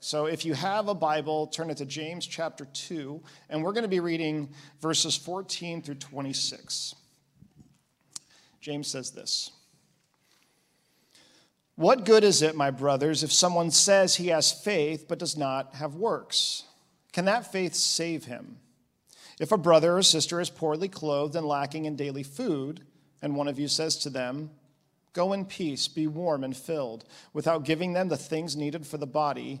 So if you have a Bible, turn it to James chapter 2, and we're going to be reading verses 14 through 26. James says this What good is it, my brothers, if someone says he has faith but does not have works? Can that faith save him? If a brother or sister is poorly clothed and lacking in daily food, and one of you says to them, Go in peace, be warm and filled, without giving them the things needed for the body,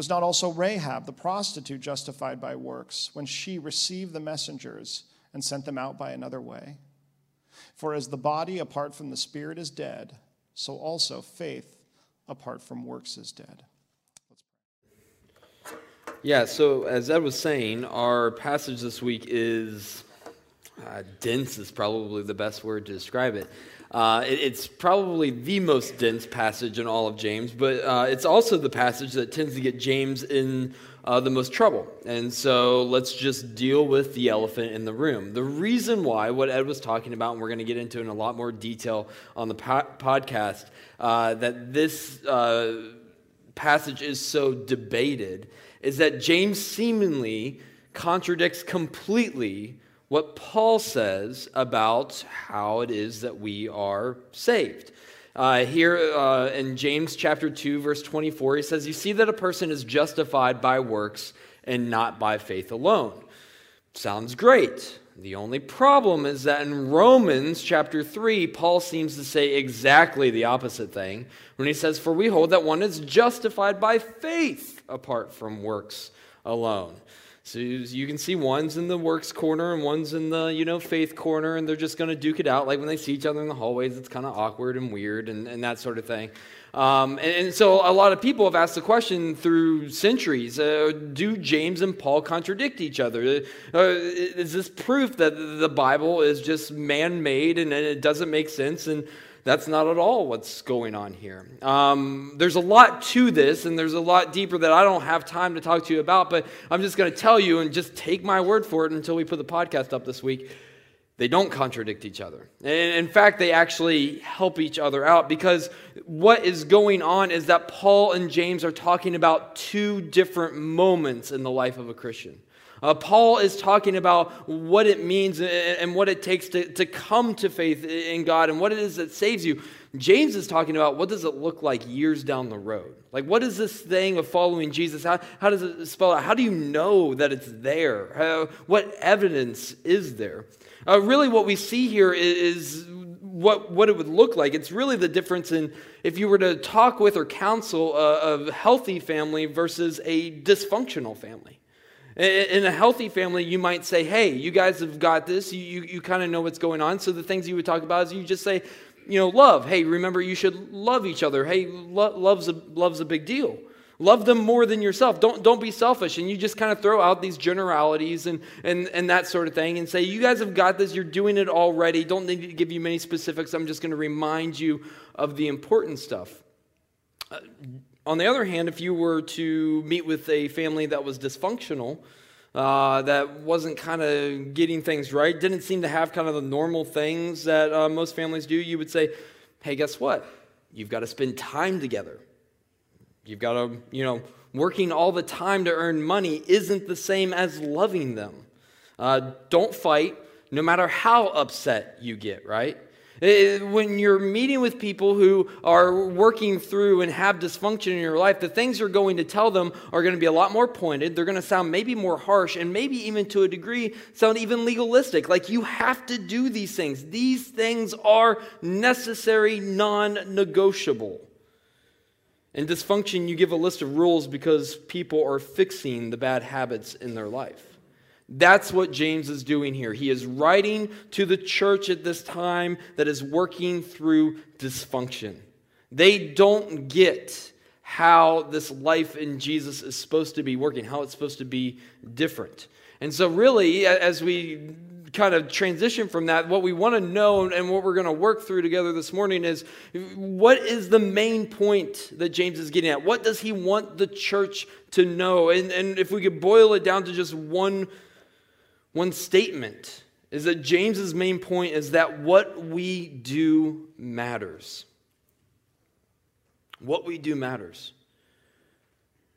was not also Rahab the prostitute justified by works when she received the messengers and sent them out by another way? For as the body apart from the spirit is dead, so also faith apart from works is dead. Yeah, so as Ed was saying, our passage this week is uh, dense is probably the best word to describe it. Uh, it. It's probably the most dense passage in all of James, but uh, it's also the passage that tends to get James in uh, the most trouble. And so let's just deal with the elephant in the room. The reason why, what Ed was talking about, and we're going to get into in a lot more detail on the po- podcast, uh, that this uh, passage is so debated, is that James seemingly contradicts completely what Paul says about how it is that we are saved. Uh, here uh, in James chapter 2, verse 24, he says, You see that a person is justified by works and not by faith alone. Sounds great. The only problem is that in Romans chapter 3, Paul seems to say exactly the opposite thing when he says, For we hold that one is justified by faith apart from works alone. So you can see one's in the works corner and one's in the, you know, faith corner, and they're just going to duke it out. Like when they see each other in the hallways, it's kind of awkward and weird and, and that sort of thing. Um, and, and, so a lot of people have asked the question through centuries uh, do James and Paul contradict each other? Uh, is this proof that the Bible is just man made and, and it doesn't make sense? And that's not at all what's going on here. Um, there's a lot to this, and there's a lot deeper that I don't have time to talk to you about, but I'm just going to tell you and just take my word for it until we put the podcast up this week. They don't contradict each other. And in fact, they actually help each other out because what is going on is that Paul and James are talking about two different moments in the life of a Christian. Uh, Paul is talking about what it means and what it takes to, to come to faith in God and what it is that saves you. James is talking about what does it look like years down the road? Like, what is this thing of following Jesus? How, how does it spell out? How do you know that it's there? How, what evidence is there? Uh, really, what we see here is what, what it would look like. It's really the difference in if you were to talk with or counsel a, a healthy family versus a dysfunctional family. In a healthy family, you might say, hey, you guys have got this. You, you, you kind of know what's going on. So the things you would talk about is you just say, you know, love. Hey, remember, you should love each other. Hey, lo- love's, a, love's a big deal. Love them more than yourself. Don't, don't be selfish. And you just kind of throw out these generalities and, and, and that sort of thing and say, you guys have got this. You're doing it already. Don't need to give you many specifics. I'm just going to remind you of the important stuff. Uh, on the other hand, if you were to meet with a family that was dysfunctional, uh, that wasn't kind of getting things right, didn't seem to have kind of the normal things that uh, most families do, you would say, hey, guess what? You've got to spend time together. You've got to, you know, working all the time to earn money isn't the same as loving them. Uh, don't fight, no matter how upset you get, right? Uh, when you're meeting with people who are working through and have dysfunction in your life, the things you're going to tell them are going to be a lot more pointed. They're going to sound maybe more harsh and maybe even to a degree sound even legalistic. Like you have to do these things. These things are necessary, non negotiable. In dysfunction, you give a list of rules because people are fixing the bad habits in their life. That's what James is doing here. He is writing to the church at this time that is working through dysfunction. They don't get how this life in Jesus is supposed to be working, how it's supposed to be different. And so, really, as we kind of transition from that, what we want to know and what we're going to work through together this morning is what is the main point that James is getting at? What does he want the church to know? And, and if we could boil it down to just one one statement is that James's main point is that what we do matters. What we do matters.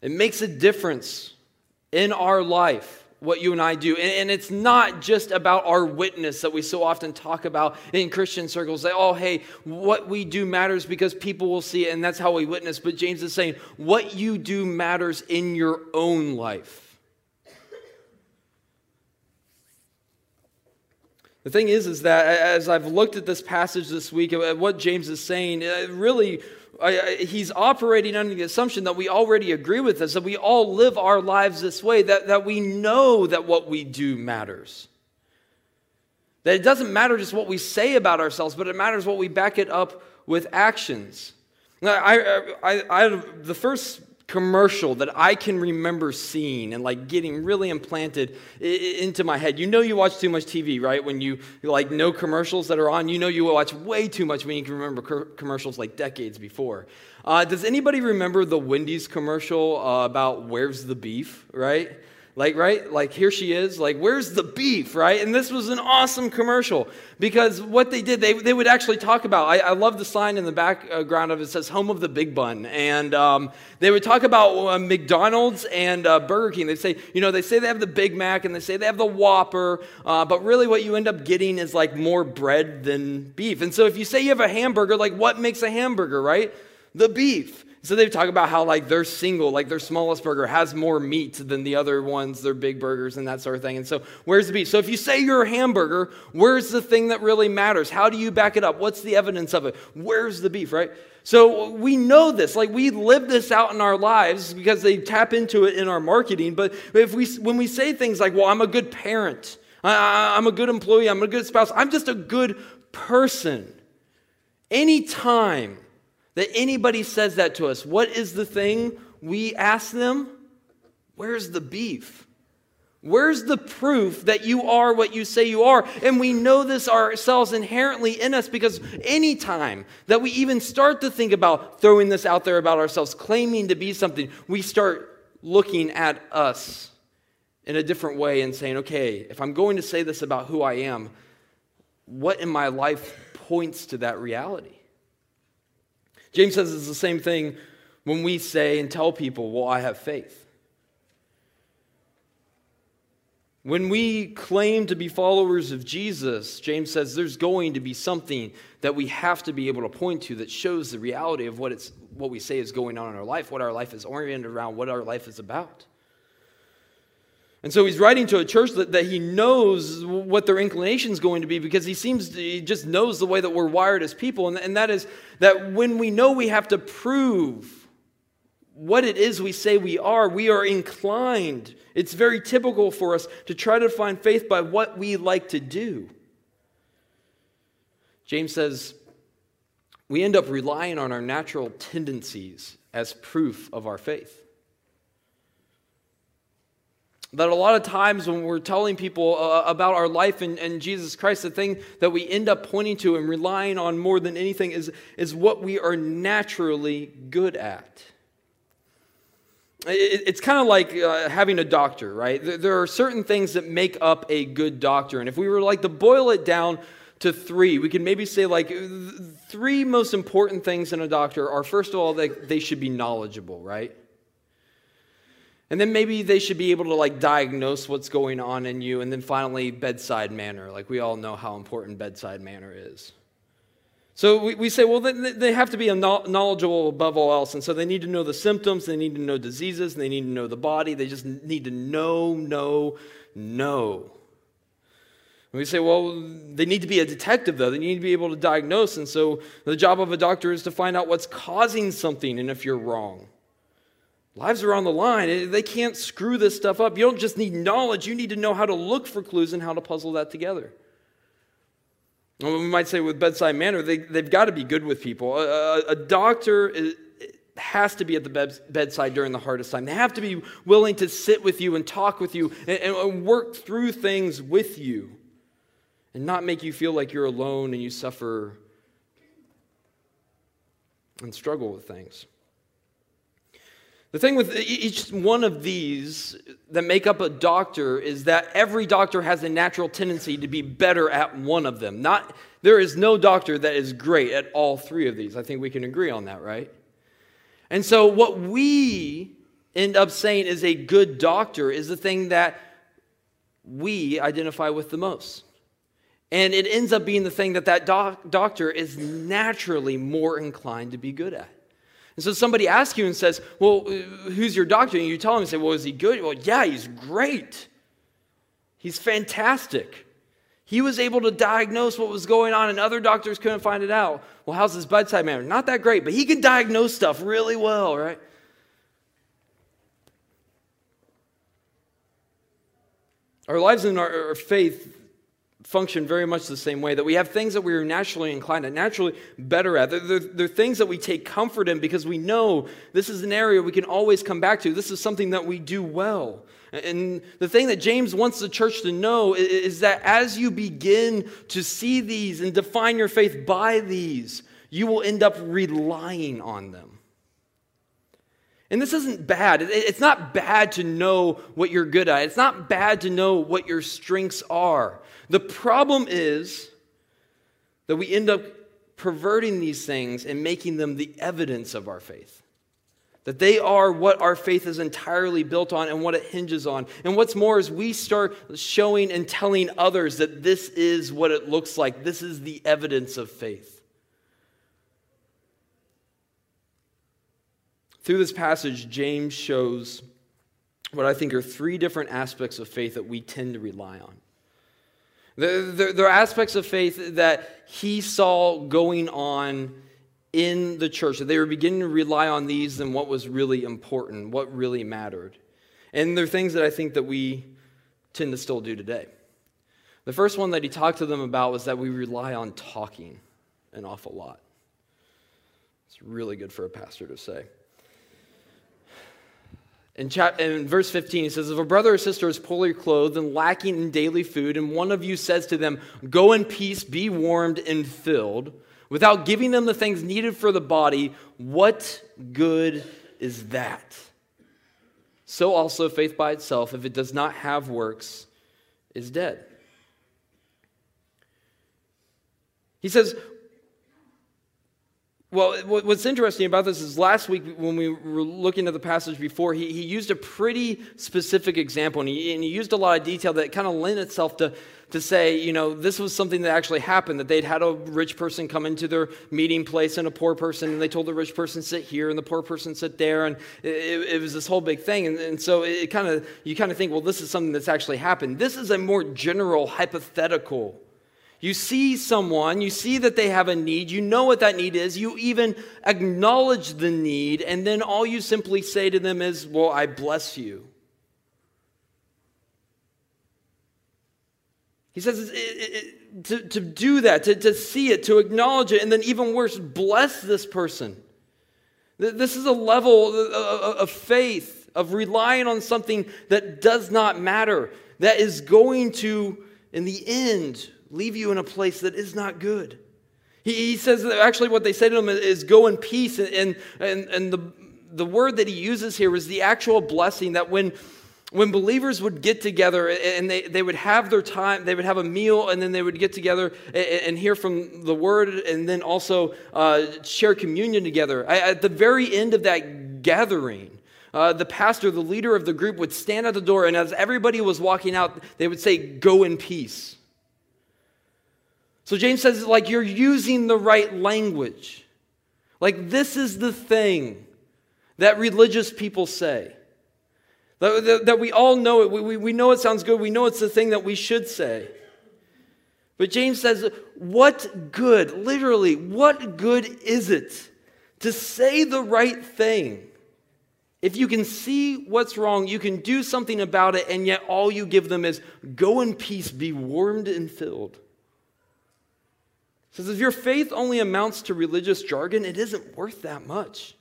It makes a difference in our life what you and I do. And, it's not just about our witness that we so often talk about in Christian circles. Say, oh, hey, what we do matters because people will see it, and that's how we witness. But James is saying, what you do matters in your own life. The thing is, is that as I've looked at this passage this week, at what James is saying, uh, really, he's operating under the assumption that we already agree with this, that we all live our lives this way, that, that we know that what we do matters. That it doesn't matter just what we say about ourselves, but it matters what we back it up with actions. I, I, I, the first commercial that I can remember seeing and like getting really implanted into my head. You know you watch too much TV, right? When you like no commercials that are on, you know you watch way too much when you can remember commercials like decades before. Uh, does anybody remember the Wendy's commercial uh, about where's the beef, right? Like, right? Like, here she is. Like, where's the beef, right? And this was an awesome commercial because what they did, they, they would actually talk about. I, I love the sign in the background of it says home of the big bun. And um, they would talk about uh, McDonald's and uh, Burger King. They say, you know, they say they have the Big Mac and they say they have the Whopper, uh, but really what you end up getting is like more bread than beef. And so if you say you have a hamburger, like, what makes a hamburger, right? The beef. So they talk about how like their single, like their smallest burger has more meat than the other ones, their big burgers and that sort of thing. And so where's the beef? So if you say you're a hamburger, where's the thing that really matters? How do you back it up? What's the evidence of it? Where's the beef, right? So we know this, like we live this out in our lives because they tap into it in our marketing. But if we, when we say things like, well, I'm a good parent, I, I'm a good employee, I'm a good spouse, I'm just a good person. Anytime that anybody says that to us, what is the thing we ask them? Where's the beef? Where's the proof that you are what you say you are? And we know this ourselves inherently in us because anytime that we even start to think about throwing this out there about ourselves, claiming to be something, we start looking at us in a different way and saying, okay, if I'm going to say this about who I am, what in my life points to that reality? James says it's the same thing when we say and tell people, Well, I have faith. When we claim to be followers of Jesus, James says there's going to be something that we have to be able to point to that shows the reality of what, it's, what we say is going on in our life, what our life is oriented around, what our life is about. And so he's writing to a church that, that he knows what their inclination is going to be because he seems to, he just knows the way that we're wired as people. And, and that is that when we know we have to prove what it is we say we are, we are inclined. It's very typical for us to try to find faith by what we like to do. James says we end up relying on our natural tendencies as proof of our faith. That a lot of times when we're telling people uh, about our life in, Jesus Christ, the thing that we end up pointing to and relying on more than anything is, is what we are naturally good at. It, it's kind of like uh, having a doctor, right? There, there are certain things that make up a good doctor. And if we were like to boil it down to three, we could maybe say like three most important things in a doctor are first of all, that they should be knowledgeable, right? And then maybe they should be able to like diagnose what's going on in you. And then finally, bedside manner. Like we all know how important bedside manner is. So we, we say, well, they, they have to be knowledgeable above all else. And so they need to know the symptoms, they need to know diseases, they need to know the body. They just need to know, know, know. And we say, well, they need to be a detective, though. They need to be able to diagnose. And so the job of a doctor is to find out what's causing something and if you're wrong. Lives are on the line. Eh, they can't screw this stuff up. You don't just need knowledge, you need to know how to look for clues and how to puzzle that together. We might say with bedside manner, they, they've got to be good with people. A, a doctor is, has to be at the bedside during the hardest time. They have to be willing to sit with you and talk with you and, and work through things with you and not make you feel like you're alone and you suffer and struggle with things. The thing with each one of these that make up a doctor is that every doctor has a natural tendency to be better at one of them. Not there is no doctor that is great at all three of these. I think we can agree on that, right? And so what we end up saying is a good doctor is the thing that we identify with the most. And it ends up being the thing that that doc- doctor is naturally more inclined to be good at. And so somebody asks you and says, Well, who's your doctor? And you tell them and say, Well, is he good? Well, yeah, he's great. He's fantastic. He was able to diagnose what was going on, and other doctors couldn't find it out. Well, how's his bedside manner? Not that great, but he can diagnose stuff really well, right? Our lives and our, our faith function very much the same way that we have things that we are naturally inclined to, naturally better at. They're, they're, they're, things that we take comfort in because we know this is an area we can always come back to. This is something that we do well. And the thing that James wants the church to know is, is that as you begin to see these and define your faith by these, you will end up relying on them. And this isn't bad. It's not bad to know what you're good at. It's not bad to know what your strengths are. The problem is that we end up perverting these things and making them the evidence of our faith. That they are what our faith is entirely built on and what it hinges on. And what's more is we start showing and telling others that this is what it looks like. This is the evidence of faith. Through this passage, James shows what I think are three different aspects of faith that we tend to rely on. There, there, are aspects of faith that he saw going on in the church, that they were beginning to rely on these and what was really important, what really mattered. And there are things that I think that we tend to still do today. The first one that he talked to them about was that we rely on talking an awful lot. It's really good for a pastor to say. In, chap- in verse 15, he says, If a brother or sister is poorly clothed and lacking in daily food, and one of you says to them, Go in peace, be warmed and filled, without giving them the things needed for the body, what good is that? So also, faith by itself, if it does not have works, is dead. He says, well, what's interesting about this is last week when we were looking at the passage before, he, he used a pretty specific example and he, and he used a lot of detail that kind of lent itself to, to say, you know, this was something that actually happened, that they'd had a rich person come into their meeting place and a poor person, and they told the rich person sit here and the poor person sit there, and it, it was this whole big thing. And, and so it kind of, you kind of think, well, this is something that's actually happened. This is a more general, hypothetical you see someone, you see that they have a need, you know what that need is, you even acknowledge the need, and then all you simply say to them is, Well, I bless you. He says it, it, it, to, to do that, to, to see it, to acknowledge it, and then even worse, bless this person. This is a level of faith, of relying on something that does not matter, that is going to, in the end, leave you in a place that is not good. He, he says that actually what they say to him is go in peace. And, and, and the, the word that he uses here is the actual blessing that when, when believers would get together and they, they would have their time, they would have a meal, and then they would get together and, and hear from the word, and then also uh, share communion together. At the very end of that gathering, uh, the pastor, the leader of the group, would stand at the door, and as everybody was walking out, they would say, Go in peace. So James says, like, you're using the right language. Like, this is the thing that religious people say. That, that, that we all know it. We, we, we know it sounds good. We know it's the thing that we should say. But James says, what good, literally, what good is it to say the right thing? If you can see what's wrong, you can do something about it, and yet all you give them is go in peace, be warmed and filled. Says if your faith only amounts to religious jargon, it isn't worth that much.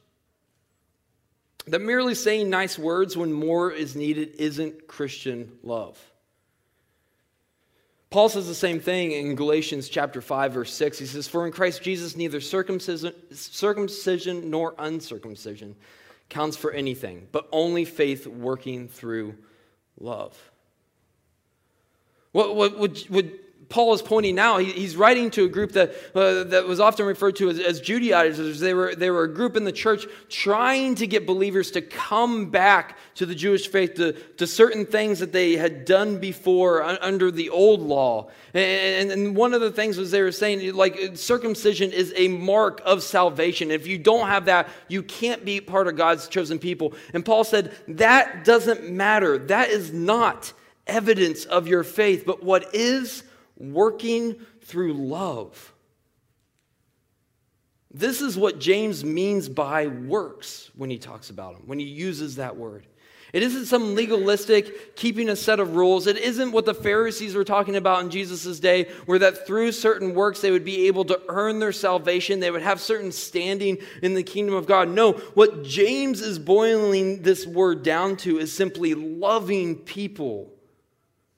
That merely saying nice words when more is needed isn't Christian love. Paul says the same thing in Galatians chapter 5 verse 6. He says, "For in Christ Jesus neither circumcision, circumcision nor uncircumcision counts for anything, but only faith working through love. What, what, what Paul is pointing out, he, he's writing to a group that, uh, that was often referred to as, as Judaizers. They were, they were a group in the church trying to get believers to come back to the Jewish faith, to, to certain things that they had done before under the old law. And, and one of the things was they were saying, like, circumcision is a mark of salvation. If you don't have that, you can't be part of God's chosen people. And Paul said, that doesn't matter. That is not evidence of your faith. But what is working through love. This is what James means by works when he talks about them, when he uses that word. It isn't some legalistic keeping a set of rules. It isn't what the Pharisees were talking about in Jesus' day, where that through certain works they would be able to earn their salvation. They would have certain standing in the kingdom of God. No, what James is boiling this word down to is simply loving people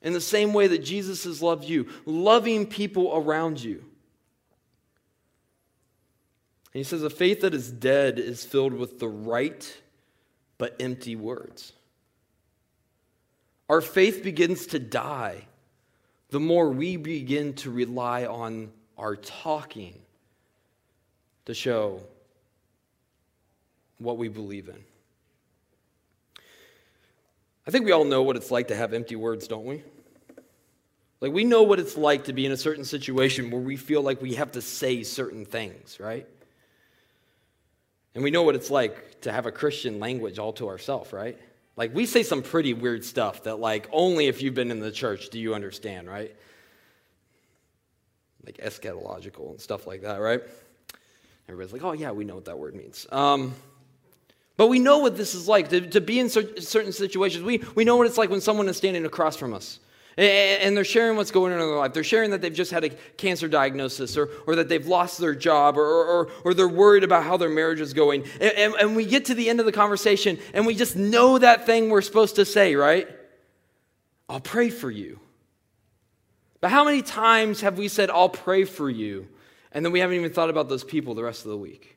in the same way that Jesus has loved you, loving people around you. And he says, a faith that is dead is filled with the right but empty words. Our faith begins to die the more we begin to rely on our talking to show what we believe in. I think we all know what it's like to have empty words, don't we? Like, we know what it's like to be in a certain situation where we feel like we have to say certain things, right? And we know what it's like to have a Christian language all to ourselves, right? Like, we say some pretty weird stuff that, like, only if you've been in the church do you understand, right? Like eschatological and stuff like that, right? Everybody's like, oh, yeah, we know what that word means. Um, but we know what this is like to, to be in certain situations. We, we know what it's like when someone is standing across from us. And they're sharing what's going on in their life. They're sharing that they've just had a cancer diagnosis or, or that they've lost their job or, or, or they're worried about how their marriage is going. And, and, and we get to the end of the conversation and we just know that thing we're supposed to say, right? I'll pray for you. But how many times have we said, I'll pray for you, and then we haven't even thought about those people the rest of the week?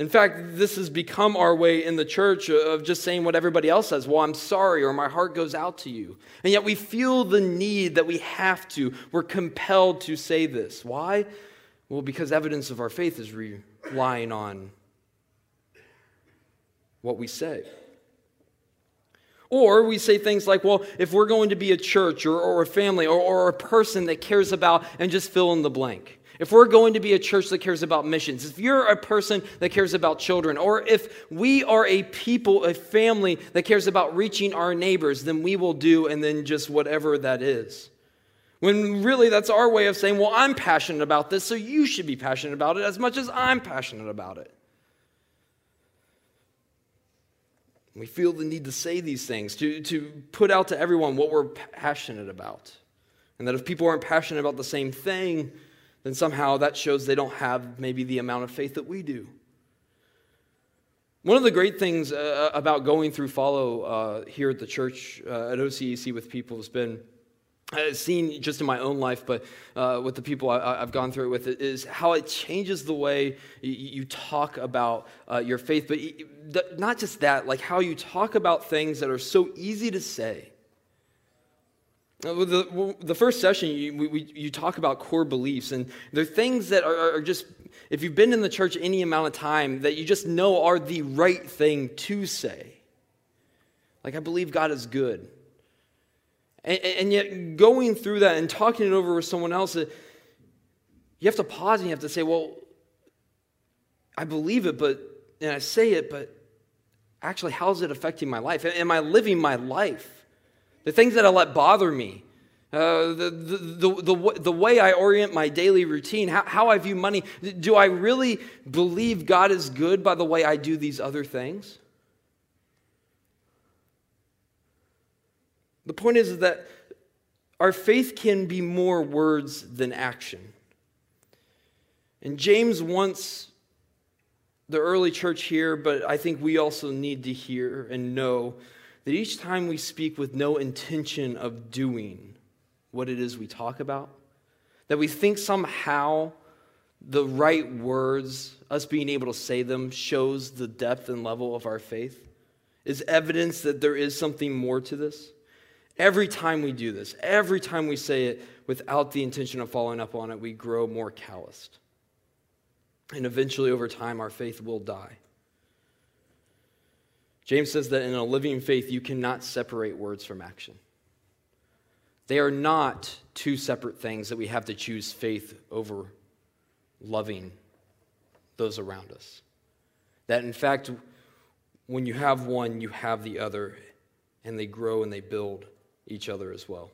In fact, this has become our way in the church of just saying what everybody else says. Well, I'm sorry, or my heart goes out to you. And yet we feel the need that we have to. We're compelled to say this. Why? Well, because evidence of our faith is relying on what we say. Or we say things like, well, if we're going to be a church or, or a family or, or a person that cares about, and just fill in the blank if we're going to be a church that cares about missions, if you're a person that cares about children, or if we are a people, a family that cares about reaching our neighbors, then we will do and then just whatever that is. When really that's our way of saying, well, I'm passionate about this, so you should be passionate about it as much as I'm passionate about it. We feel the need to say these things, to, to put out to everyone what we're passionate about. And that if people aren't passionate about the same thing, then somehow that shows they don't have maybe the amount of faith that we do. One of the great things uh, about going through follow uh, here at the church uh, at OCEC with people has been I've seen just in my own life, but uh, with the people I, have gone through it with, is how it changes the way you, talk about uh, your faith. But not just that, like how you talk about things that are so easy to say uh, Uh, the, the first session, you, we, you talk about core beliefs, and they're things that are, are, just, if you've been in the church any amount of time, that you just know are the right thing to say. Like, I believe God is good. And, and yet, going through that and talking it over with someone else, uh, you have to pause and you have to say, well, I believe it, but, and I say it, but actually, how is it affecting my life? Am I living my life? The things that I let bother me, uh, the, the, the, the, way I orient my daily routine, how, how I view money, do I really believe God is good by the way I do these other things? The point is that our faith can be more words than action. And James wants the early church here, but I think we also need to hear and know that each time we speak with no intention of doing what it is we talk about, that we think somehow the right words, us being able to say them, shows the depth and level of our faith, is evidence that there is something more to this. Every time we do this, every time we say it without the intention of following up on it, we grow more calloused. And eventually, over time, our faith will die. James says that in a living faith, you cannot separate words from action. They are not two separate things that we have to choose faith over loving those around us. That in fact, when you have one, you have the other, and they grow and they build each other as well.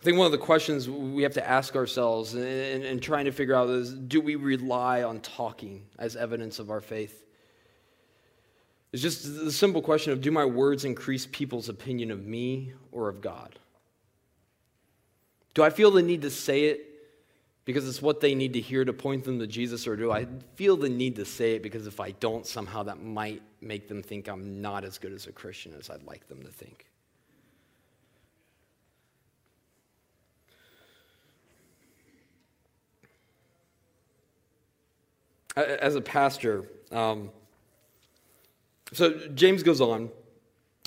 I think one of the questions we have to ask ourselves and, trying to figure out is do we rely on talking as evidence of our faith? It's just the simple question of do my words increase people's opinion of me or of God? Do I feel the need to say it because it's what they need to hear to point them to Jesus, or do I feel the need to say it because if I don't, somehow that might make them think I'm not as good as a Christian as I'd like them to think? as a pastor, um, so James goes on,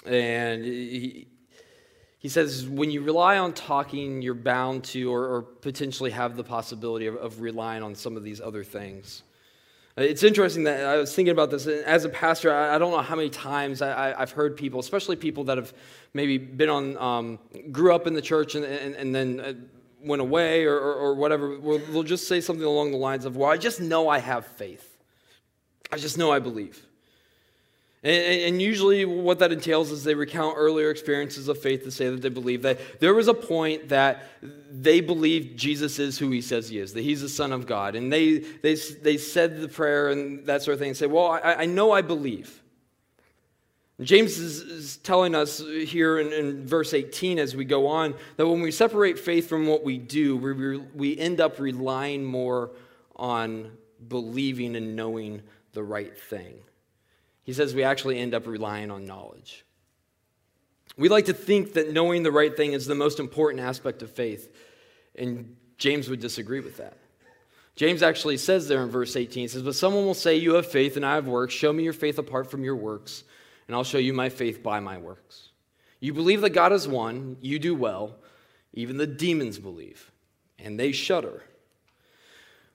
and he, he says, when you rely on talking, you're bound to or, or potentially have the possibility of, of, relying on some of these other things. It's interesting that I was thinking about this. As a pastor, I, don't know how many times I, have heard people, especially people that have maybe been on, um, grew up in the church and, and, and then uh, went away or, or, or whatever, they'll just say something along the lines of, Well, I just know I have faith. I just know I believe. And, usually, what that entails is they recount earlier experiences of faith to say that they believe that there was a point that they believed Jesus is who he says he is, that he's the Son of God. And they, they, they said the prayer and that sort of thing and say, Well, I, I know I believe. James is, is, telling us here in, in, verse 18 as we go on that when we separate faith from what we do, we, we end up relying more on believing and knowing the right thing. He says we actually end up relying on knowledge. We like to think that knowing the right thing is the most important aspect of faith, and James would disagree with that. James actually says there in verse 18, he says, But someone will say, You have faith and I have works. Show me your faith apart from your works and I'll show you my faith by my works. You believe that God is one, you do well. Even the demons believe, and they shudder.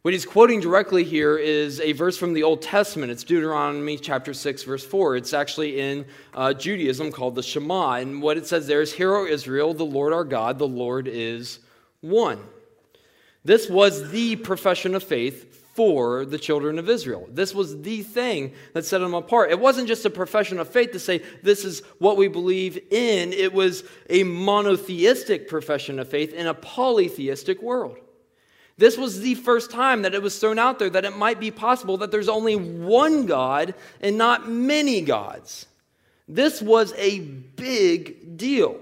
What he's quoting directly here is a verse from the Old Testament. It's Deuteronomy chapter 6, verse 4. It's actually in uh, Judaism called the Shema. And what it says there is, Hear, O Israel, the Lord our God, the Lord is one. This was the profession of faith for the children of Israel. This was the thing that set them apart. It wasn't just a profession of faith to say, this is what we believe in, it was a monotheistic profession of faith in a polytheistic world. This was the first time that it was thrown out there that it might be possible that there's only one God and not many gods. This was a big deal.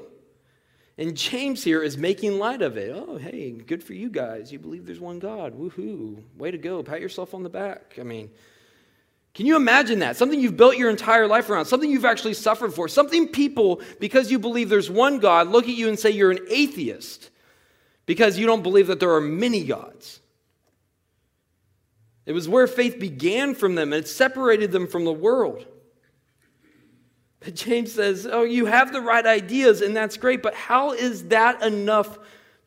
And James here is making light of it. Oh, hey, good for you guys. You believe there's one God. Woohoo. Way to go. Pat yourself on the back. I mean, can you imagine that? Something you've built your entire life around, something you've actually suffered for, something people, because you believe there's one God, look at you and say you're an atheist because you don't believe that there are many gods. It was where faith began from them, and it separated them from the world. But James says, Oh, you have the right ideas, and that's great, but how is that enough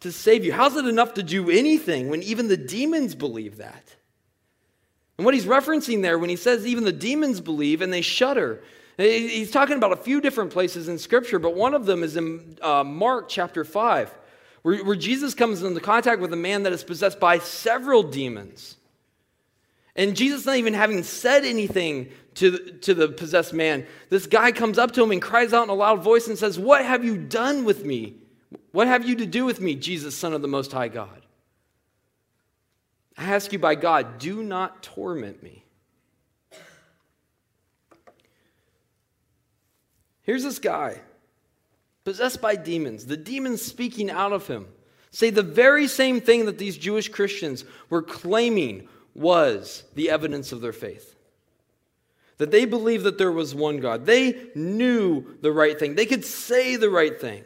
to save you? How's it enough to do anything when even the demons believe that? And what he's referencing there when he says even the demons believe and they shudder, He's talking about a few different places in Scripture, but one of them is in uh, Mark chapter 5, where, where Jesus comes into contact with a man that is possessed by several demons. And Jesus, not even having said anything to, to the possessed man, this guy comes up to him and cries out in a loud voice and says, What have you done with me? What have you to do with me, Jesus, Son of the Most High God? I ask you by God, do not torment me. Here's this guy, possessed by demons, the demons speaking out of him, say the very same thing that these Jewish Christians were claiming was the evidence of their faith. That they believed that there was one God. They knew the right thing, they could say the right thing.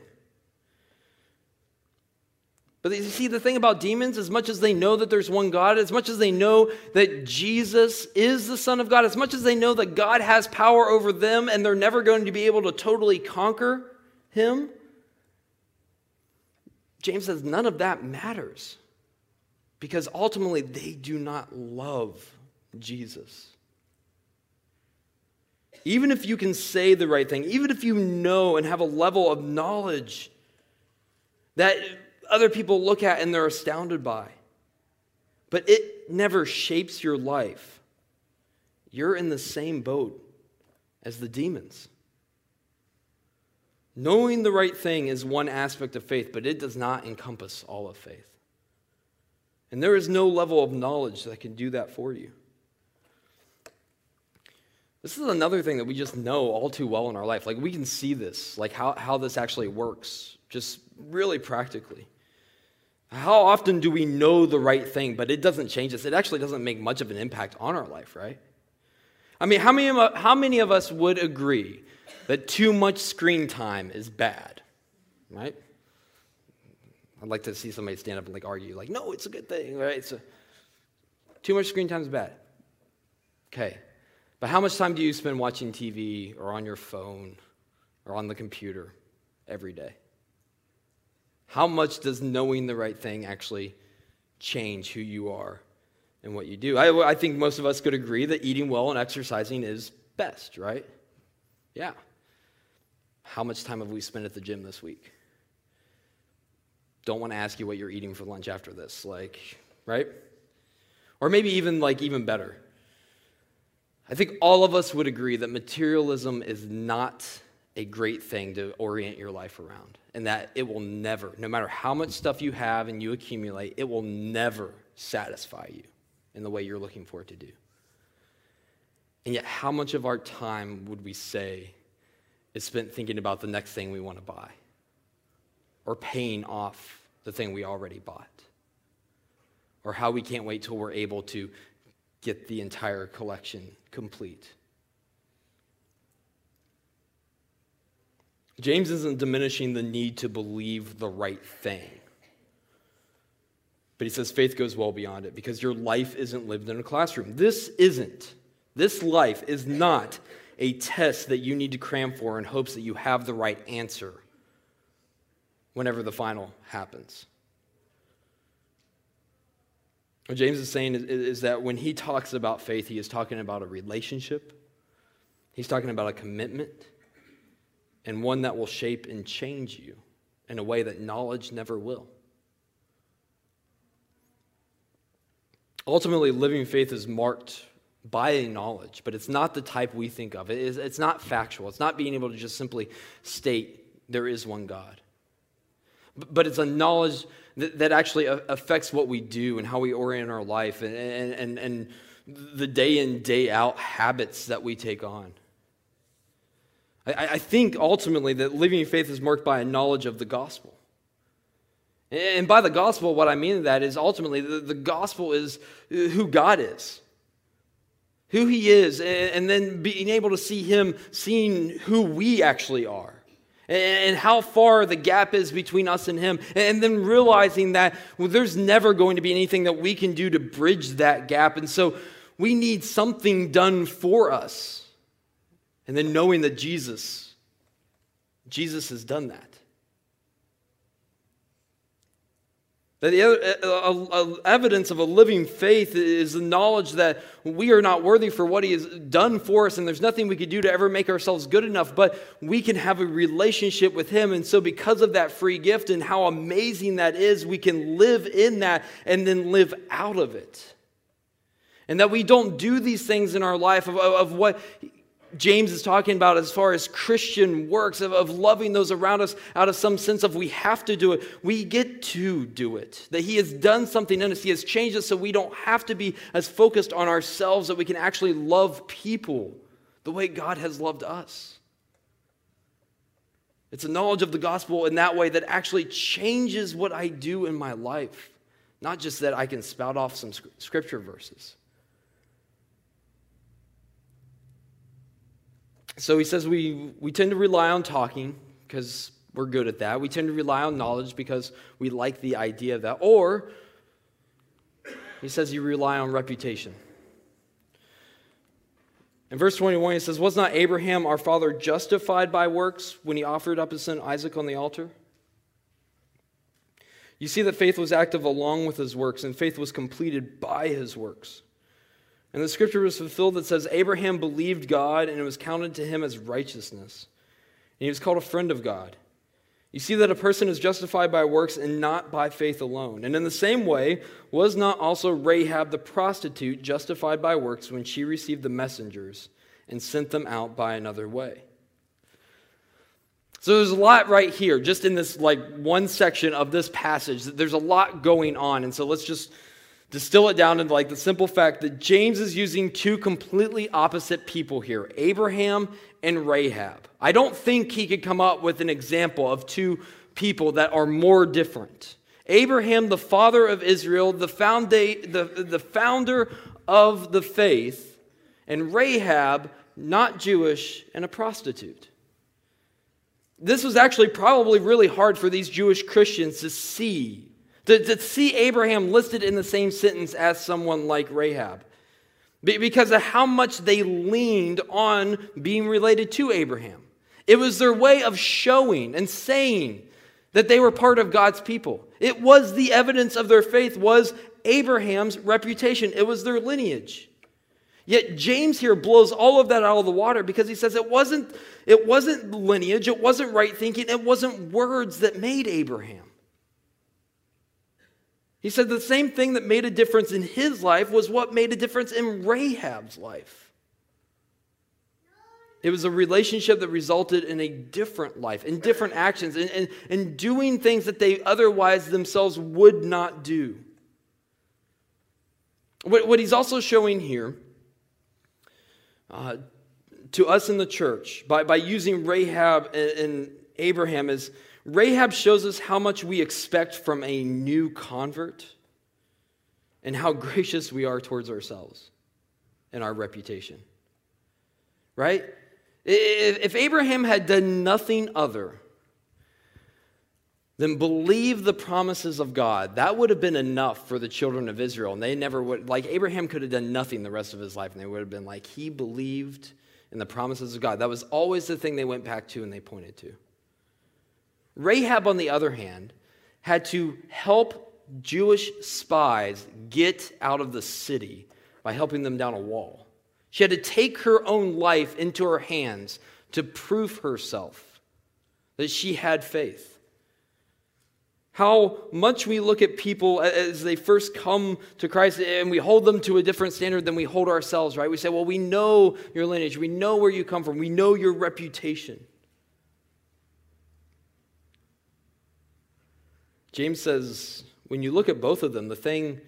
But you see, the thing about demons, as much as they know that there's one God, as much as they know that Jesus is the Son of God, as much as they know that God has power over them and they're never going to be able to totally conquer him, James says none of that matters because ultimately they do not love Jesus. Even if you can say the right thing, even if you know and have a level of knowledge that other people look at and they're astounded by, but it never shapes your life, you're in the same boat as the demons. Knowing the right thing is one aspect of faith, but it does not encompass all of faith. And there is no level of knowledge that can do that for you. This is another thing that we just know all too well in our life. Like we can see this, like how, how this actually works, just really practically. How often do we know the right thing, but it doesn't change us? It actually doesn't make much of an impact on our life, right? I mean, how many, how many of us would agree that too much screen time is bad, right? I'd like to see somebody stand up and like argue, like, no, it's a good thing, right? So, too much screen time is bad. Okay. But how much time do you spend watching TV or on your phone or on the computer every day? How much does knowing the right thing actually change who you are and what you do? I, I think most of us could agree that eating well and exercising is best, right? Yeah. How much time have we spent at the gym this week? Don't want to ask you what you're eating for lunch after this, like, right? Or maybe even like even better. I think all of us would agree that materialism is not a great thing to orient your life around and that it will never, no matter how much stuff you have and you accumulate, it will never satisfy you in the way you're looking for it to do. And yet, how much of our time would we say is spent thinking about the next thing we want to buy or paying off the thing we already bought? Or how we can't wait till we're able to get the entire collection complete? James isn't diminishing the need to believe the right thing. But he says faith goes well beyond it because your life isn't lived in a classroom. This isn't. This life is not a test that you need to cram for in hopes that you have the right answer whenever the final happens. What James is saying is, is, that when he talks about faith, he is talking about a relationship, he's talking about a commitment and one that will shape and change you in a way that knowledge never will. Ultimately, living faith is marked by knowledge, but it's not the type we think of. It is, it's not factual. It's not being able to just simply state there is one God. But it's a knowledge that, that actually affects what we do and how we orient our life and, and, and, and the day in, day out habits that we take on. I, I think ultimately that living faith is marked by a knowledge of the gospel. And by the gospel, what I mean that is ultimately the, the gospel is who God is, who He is, and, then being able to see Him seeing who we actually are and how far the gap is between us and him and then realizing that well, there's never going to be anything that we can do to bridge that gap and so we need something done for us and then knowing that Jesus, Jesus has done that. That the evidence of a living faith is the knowledge that we are not worthy for what He has done for us, and there's nothing we could do to ever make ourselves good enough, but we can have a relationship with Him. And so, because of that free gift and how amazing that is, we can live in that and then live out of it. And that we don't do these things in our life of, of what James is talking about as far as Christian works, of, of loving those around us out of some sense of we have to do it. We get to do it. That He has done something in us, He has changed us so we don't have to be as focused on ourselves, that we can actually love people the way God has loved us. It's a knowledge of the gospel in that way that actually changes what I do in my life, not just that I can spout off some scripture verses. So he says we, we tend to rely on talking because we're good at that. We tend to rely on knowledge because we like the idea of that. Or he says you rely on reputation. In verse 21, he says, Was not Abraham our father justified by works when he offered up his son Isaac on the altar? You see that faith was active along with his works, and faith was completed by his works. And the scripture was fulfilled that says, Abraham believed God, and it was counted to him as righteousness. And he was called a friend of God. You see that a person is justified by works and not by faith alone. And in the same way, was not also Rahab the prostitute justified by works when she received the messengers and sent them out by another way? So there's a lot right here, just in this like one section of this passage. That there's a lot going on. And so let's just distill it down into like the simple fact that James is using two completely opposite people here Abraham and Rahab. I don't think he could come up with an example of two people that are more different. Abraham, the father of Israel, the, founda- the, the founder of the faith, and Rahab, not Jewish and a prostitute. This was actually probably really hard for these Jewish Christians to see to, to see Abraham listed in the same sentence as someone like Rahab because of how much they leaned on being related to Abraham. It was their way of showing and saying that they were part of God's people. It was the evidence of their faith was Abraham's reputation. It was their lineage. Yet James here blows all of that out of the water because he says it wasn't it wasn't lineage, it wasn't right thinking, it wasn't words that made Abraham. He said the same thing that made a difference in his life was what made a difference in Rahab's life. It was a relationship that resulted in a different life, in different actions, and in, in, in, doing things that they otherwise themselves would not do. What, what he's also showing here uh, to us in the church by, by using Rahab and, and Abraham is Rahab shows us how much we expect from a new convert and how gracious we are towards ourselves and our reputation. Right? If Abraham had done nothing other than believe the promises of God, that would have been enough for the children of Israel. And they never would, like, Abraham could have done nothing the rest of his life, and they would have been like, he believed in the promises of God. That was always the thing they went back to and they pointed to. Rahab, on the other hand, had to help Jewish spies get out of the city by helping them down a wall. She had to take her own life into her hands to prove herself that she had faith. How much we look at people as they first come to Christ and we hold them to a different standard than we hold ourselves, right? We say, well, we know your lineage, we know where you come from, we know your reputation. James says, when you look at both of them, the thing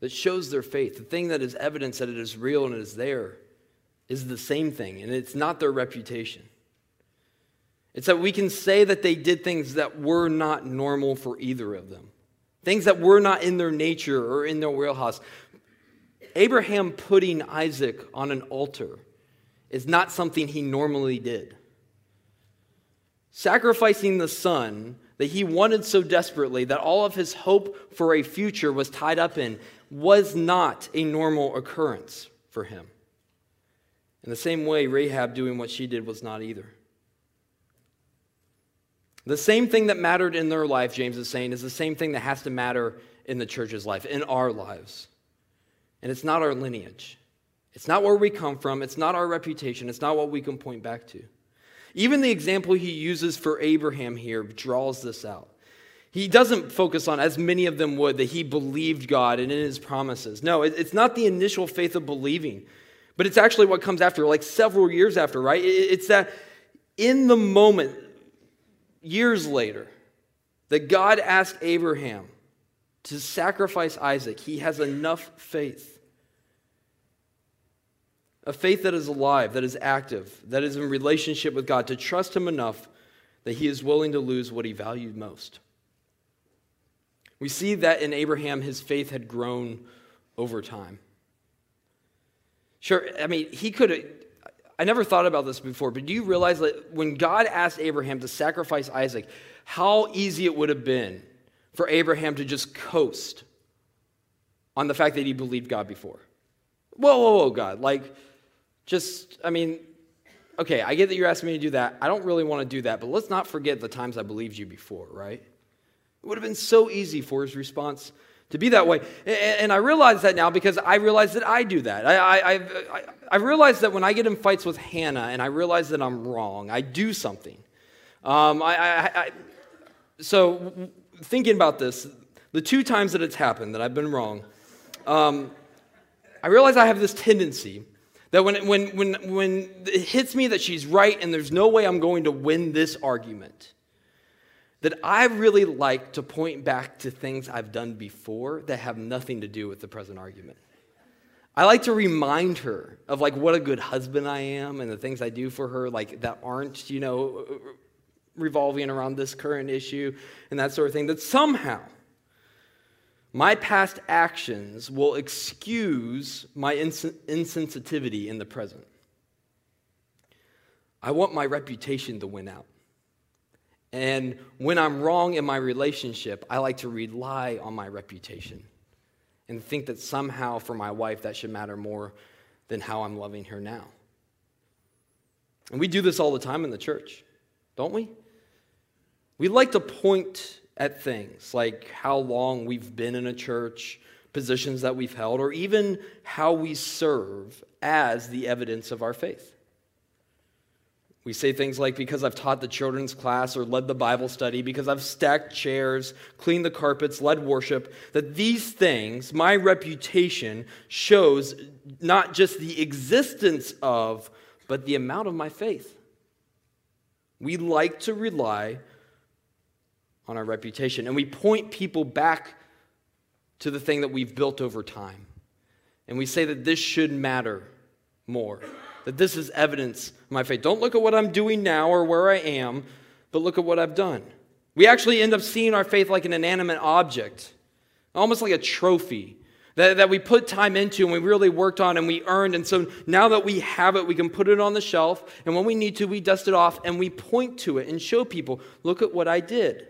that shows their faith, the thing that is evidence that it is real and it is there, is the same thing, and it's not their reputation. It's that we can say that they did things that were not normal for either of them, things that were not in their nature or in their wheelhouse. Abraham putting Isaac on an altar is not something he normally did. Sacrificing the son that he wanted so desperately, that all of his hope for a future was tied up in, was not a normal occurrence for him. In the same way, Rahab doing what she did was not either. The same thing that mattered in their life, James is saying, is the same thing that has to matter in the church's life, in our lives. And it's not our lineage. It's not where we come from. It's not our reputation. It's not what we can point back to. Even the example he uses for Abraham here draws this out. He doesn't focus on, as many of them would, that he believed God and in his promises. No, it's not the initial faith of believing, but it's actually what comes after, like several years after, right? It's that in the moment, years later, that God asked Abraham to sacrifice Isaac. He has enough faith. A faith that is alive, that is active, that is in relationship with God, to trust Him enough that he is willing to lose what he valued most. We see that in Abraham, his faith had grown over time. Sure, I mean, he could have. I never thought about this before, but do you realize that when God asked Abraham to sacrifice Isaac, how easy it would have been for Abraham to just coast on the fact that he believed God before? Whoa, whoa, whoa, God. Like, just, I mean, okay, I get that you're asking me to do that. I don't really want to do that, but let's not forget the times I believed you before, right? It would have been so easy for his response to be that way. And I realize that now because I realize that I do that. I, I, I, I realize that when I get in fights with Hannah and I realize that I'm wrong, I do something. Um, I, I, so, thinking about this, the two times that it's happened that I've been wrong, um, I realize I have this tendency that when, when, when, when it hits me that she's right and there's no way I'm going to win this argument, that I really like to point back to things I've done before that have nothing to do with the present argument. I like to remind her of like what a good husband I am and the things I do for her like that aren't, you know, revolving around this current issue and that sort of thing that somehow my past actions will excuse my ins- insensitivity in the present. I want my reputation to win out. And when I'm wrong in my relationship, I like to rely on my reputation and think that somehow for my wife that should matter more than how I'm loving her now. And we do this all the time in the church, don't we? We like to point at things like how long we've been in a church, positions that we've held, or even how we serve as the evidence of our faith. We say things like, because I've taught the children's class or led the Bible study, because I've stacked chairs, cleaned the carpets, led worship, that these things, my reputation, shows not just the existence of, but the amount of my faith. We like to rely on our reputation, and we point people back to the thing that we've built over time. And we say that this should matter more that this is evidence of my faith. Don't look at what I'm doing now or where I am, but look at what I've done. We actually end up seeing our faith like an inanimate object, almost like a trophy that, that we put time into and we really worked on and we earned. And so now that we have it, we can put it on the shelf. And when we need to, we dust it off and we point to it and show people look at what I did.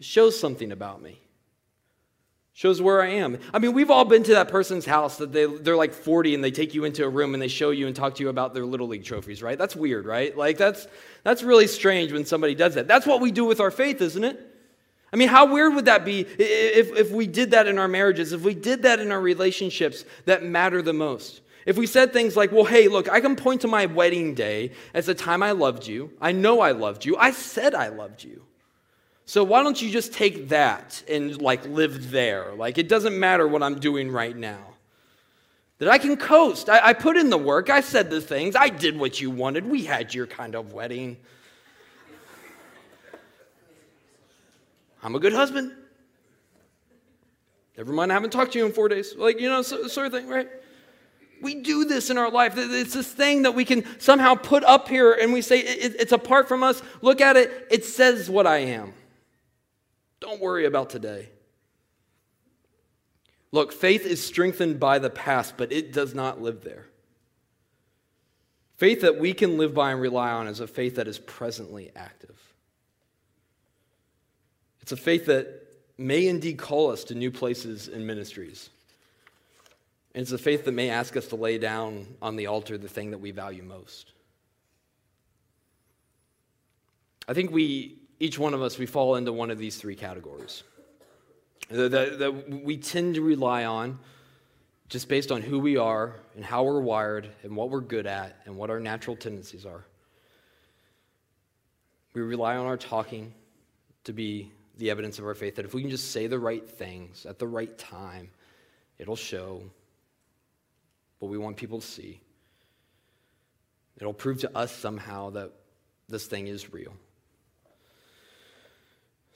Shows something about me shows where I am. I mean, we've all been to that person's house that they, they're like 40 and they take you into a room and they show you and talk to you about their little league trophies, right? That's weird, right? Like, that's, that's really strange when somebody does that. That's what we do with our faith, isn't it? I mean, how weird would that be if, if we did that in our marriages, if we did that in our relationships that matter the most? If we said things like, well, hey, look, I can point to my wedding day as the time I loved you. I know I loved you. I said I loved you. So why don't you just take that and like live there? Like it doesn't matter what I'm doing right now. That I can coast. I, I put in the work. I said the things. I did what you wanted. We had your kind of wedding. I'm a good husband. Never mind, I haven't talked to you in four days. Like, you know, so, sort of thing, right? We do this in our life. It's this thing that we can somehow put up here and we say it's apart from us. Look at it, it says what I am. Don't worry about today. Look, faith is strengthened by the past, but it does not live there. Faith that we can live by and rely on is a faith that is presently active. It's a faith that may indeed call us to new places and ministries. And it's a faith that may ask us to lay down on the altar the thing that we value most. I think we each one of us, we fall into one of these three categories that, we tend to rely on just based on who we are and how we're wired and what we're good at and what our natural tendencies are. We rely on our talking to be the evidence of our faith, that if we can just say the right things at the right time, it'll show what we want people to see. It'll prove to us somehow that this thing is real.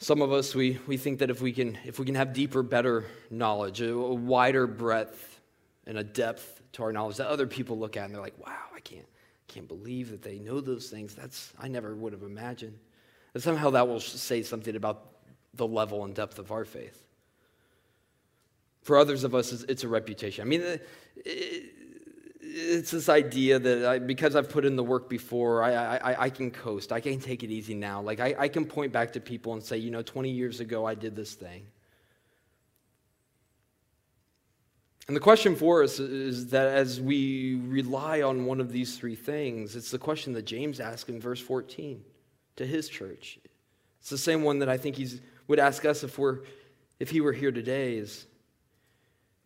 Some of us, we, we think that if we, can, if we can have deeper, better knowledge, a, a wider breadth and a depth to our knowledge that other people look at and they're like, wow, I can't, can't believe that they know those things. That's, I never would have imagined. And somehow that will say something about the level and depth of our faith. For others of us, it's a reputation. I mean, it, it's this idea that I, because I've put in the work before, I, I, I can coast. I can take it easy now. Like, I, I can point back to people and say, you know, 20 years ago, I did this thing. And the question for us is that as we rely on one of these three things, it's the question that James asked in verse 14 to his church. It's the same one that I think he would ask us if, we're, if he were here today is,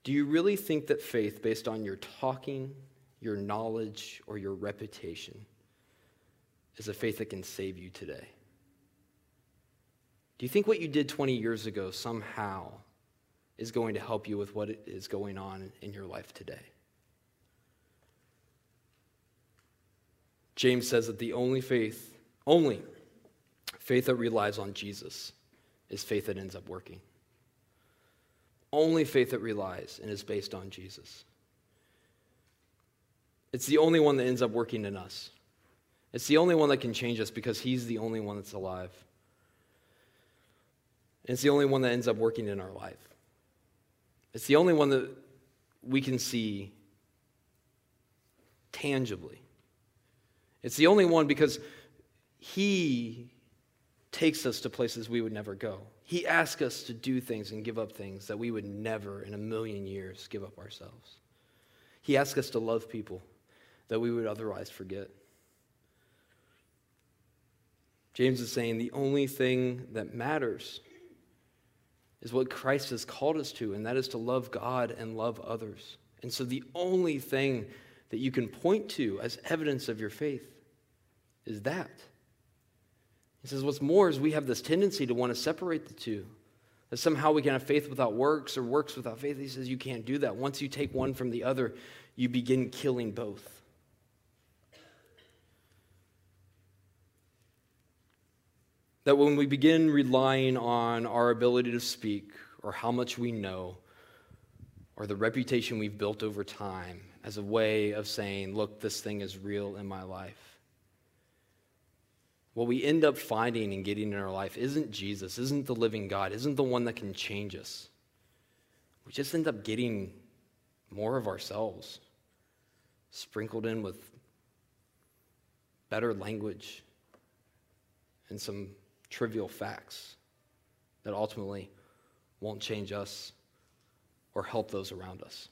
do you really think that faith based on your talking your knowledge, or your reputation is a faith that can save you today? Do you think what you did 20 years ago somehow is going to help you with what is going on in your life today? James says that the only faith, only faith that relies on Jesus, is faith that ends up working. Only faith that relies and is based on Jesus. It's the only one that ends up working in us. It's the only one that can change us because He's the only one that's alive. And it's the only one that ends up working in our life. It's the only one that we can see tangibly. It's the only one because He takes us to places we would never go. He asks us to do things and give up things that we would never in a million years give up ourselves. He asks us to love people that we would otherwise forget. James is saying the only thing that matters is what Christ has called us to, and that is to love God and love others. And so the only thing that you can point to as evidence of your faith is that. He says, What's more is we have this tendency to want to separate the two. That somehow we can have faith without works or works without faith. He says you can't do that. Once you take one from the other, you begin killing both. That when we begin relying on our ability to speak or how much we know or the reputation we've built over time as a way of saying, look, this thing is real in my life. What we end up finding and getting in our life isn't Jesus, isn't the living God, isn't the one that can change us. We just end up getting more of ourselves, sprinkled in with better language and some trivial facts that ultimately won't change us or help those around us.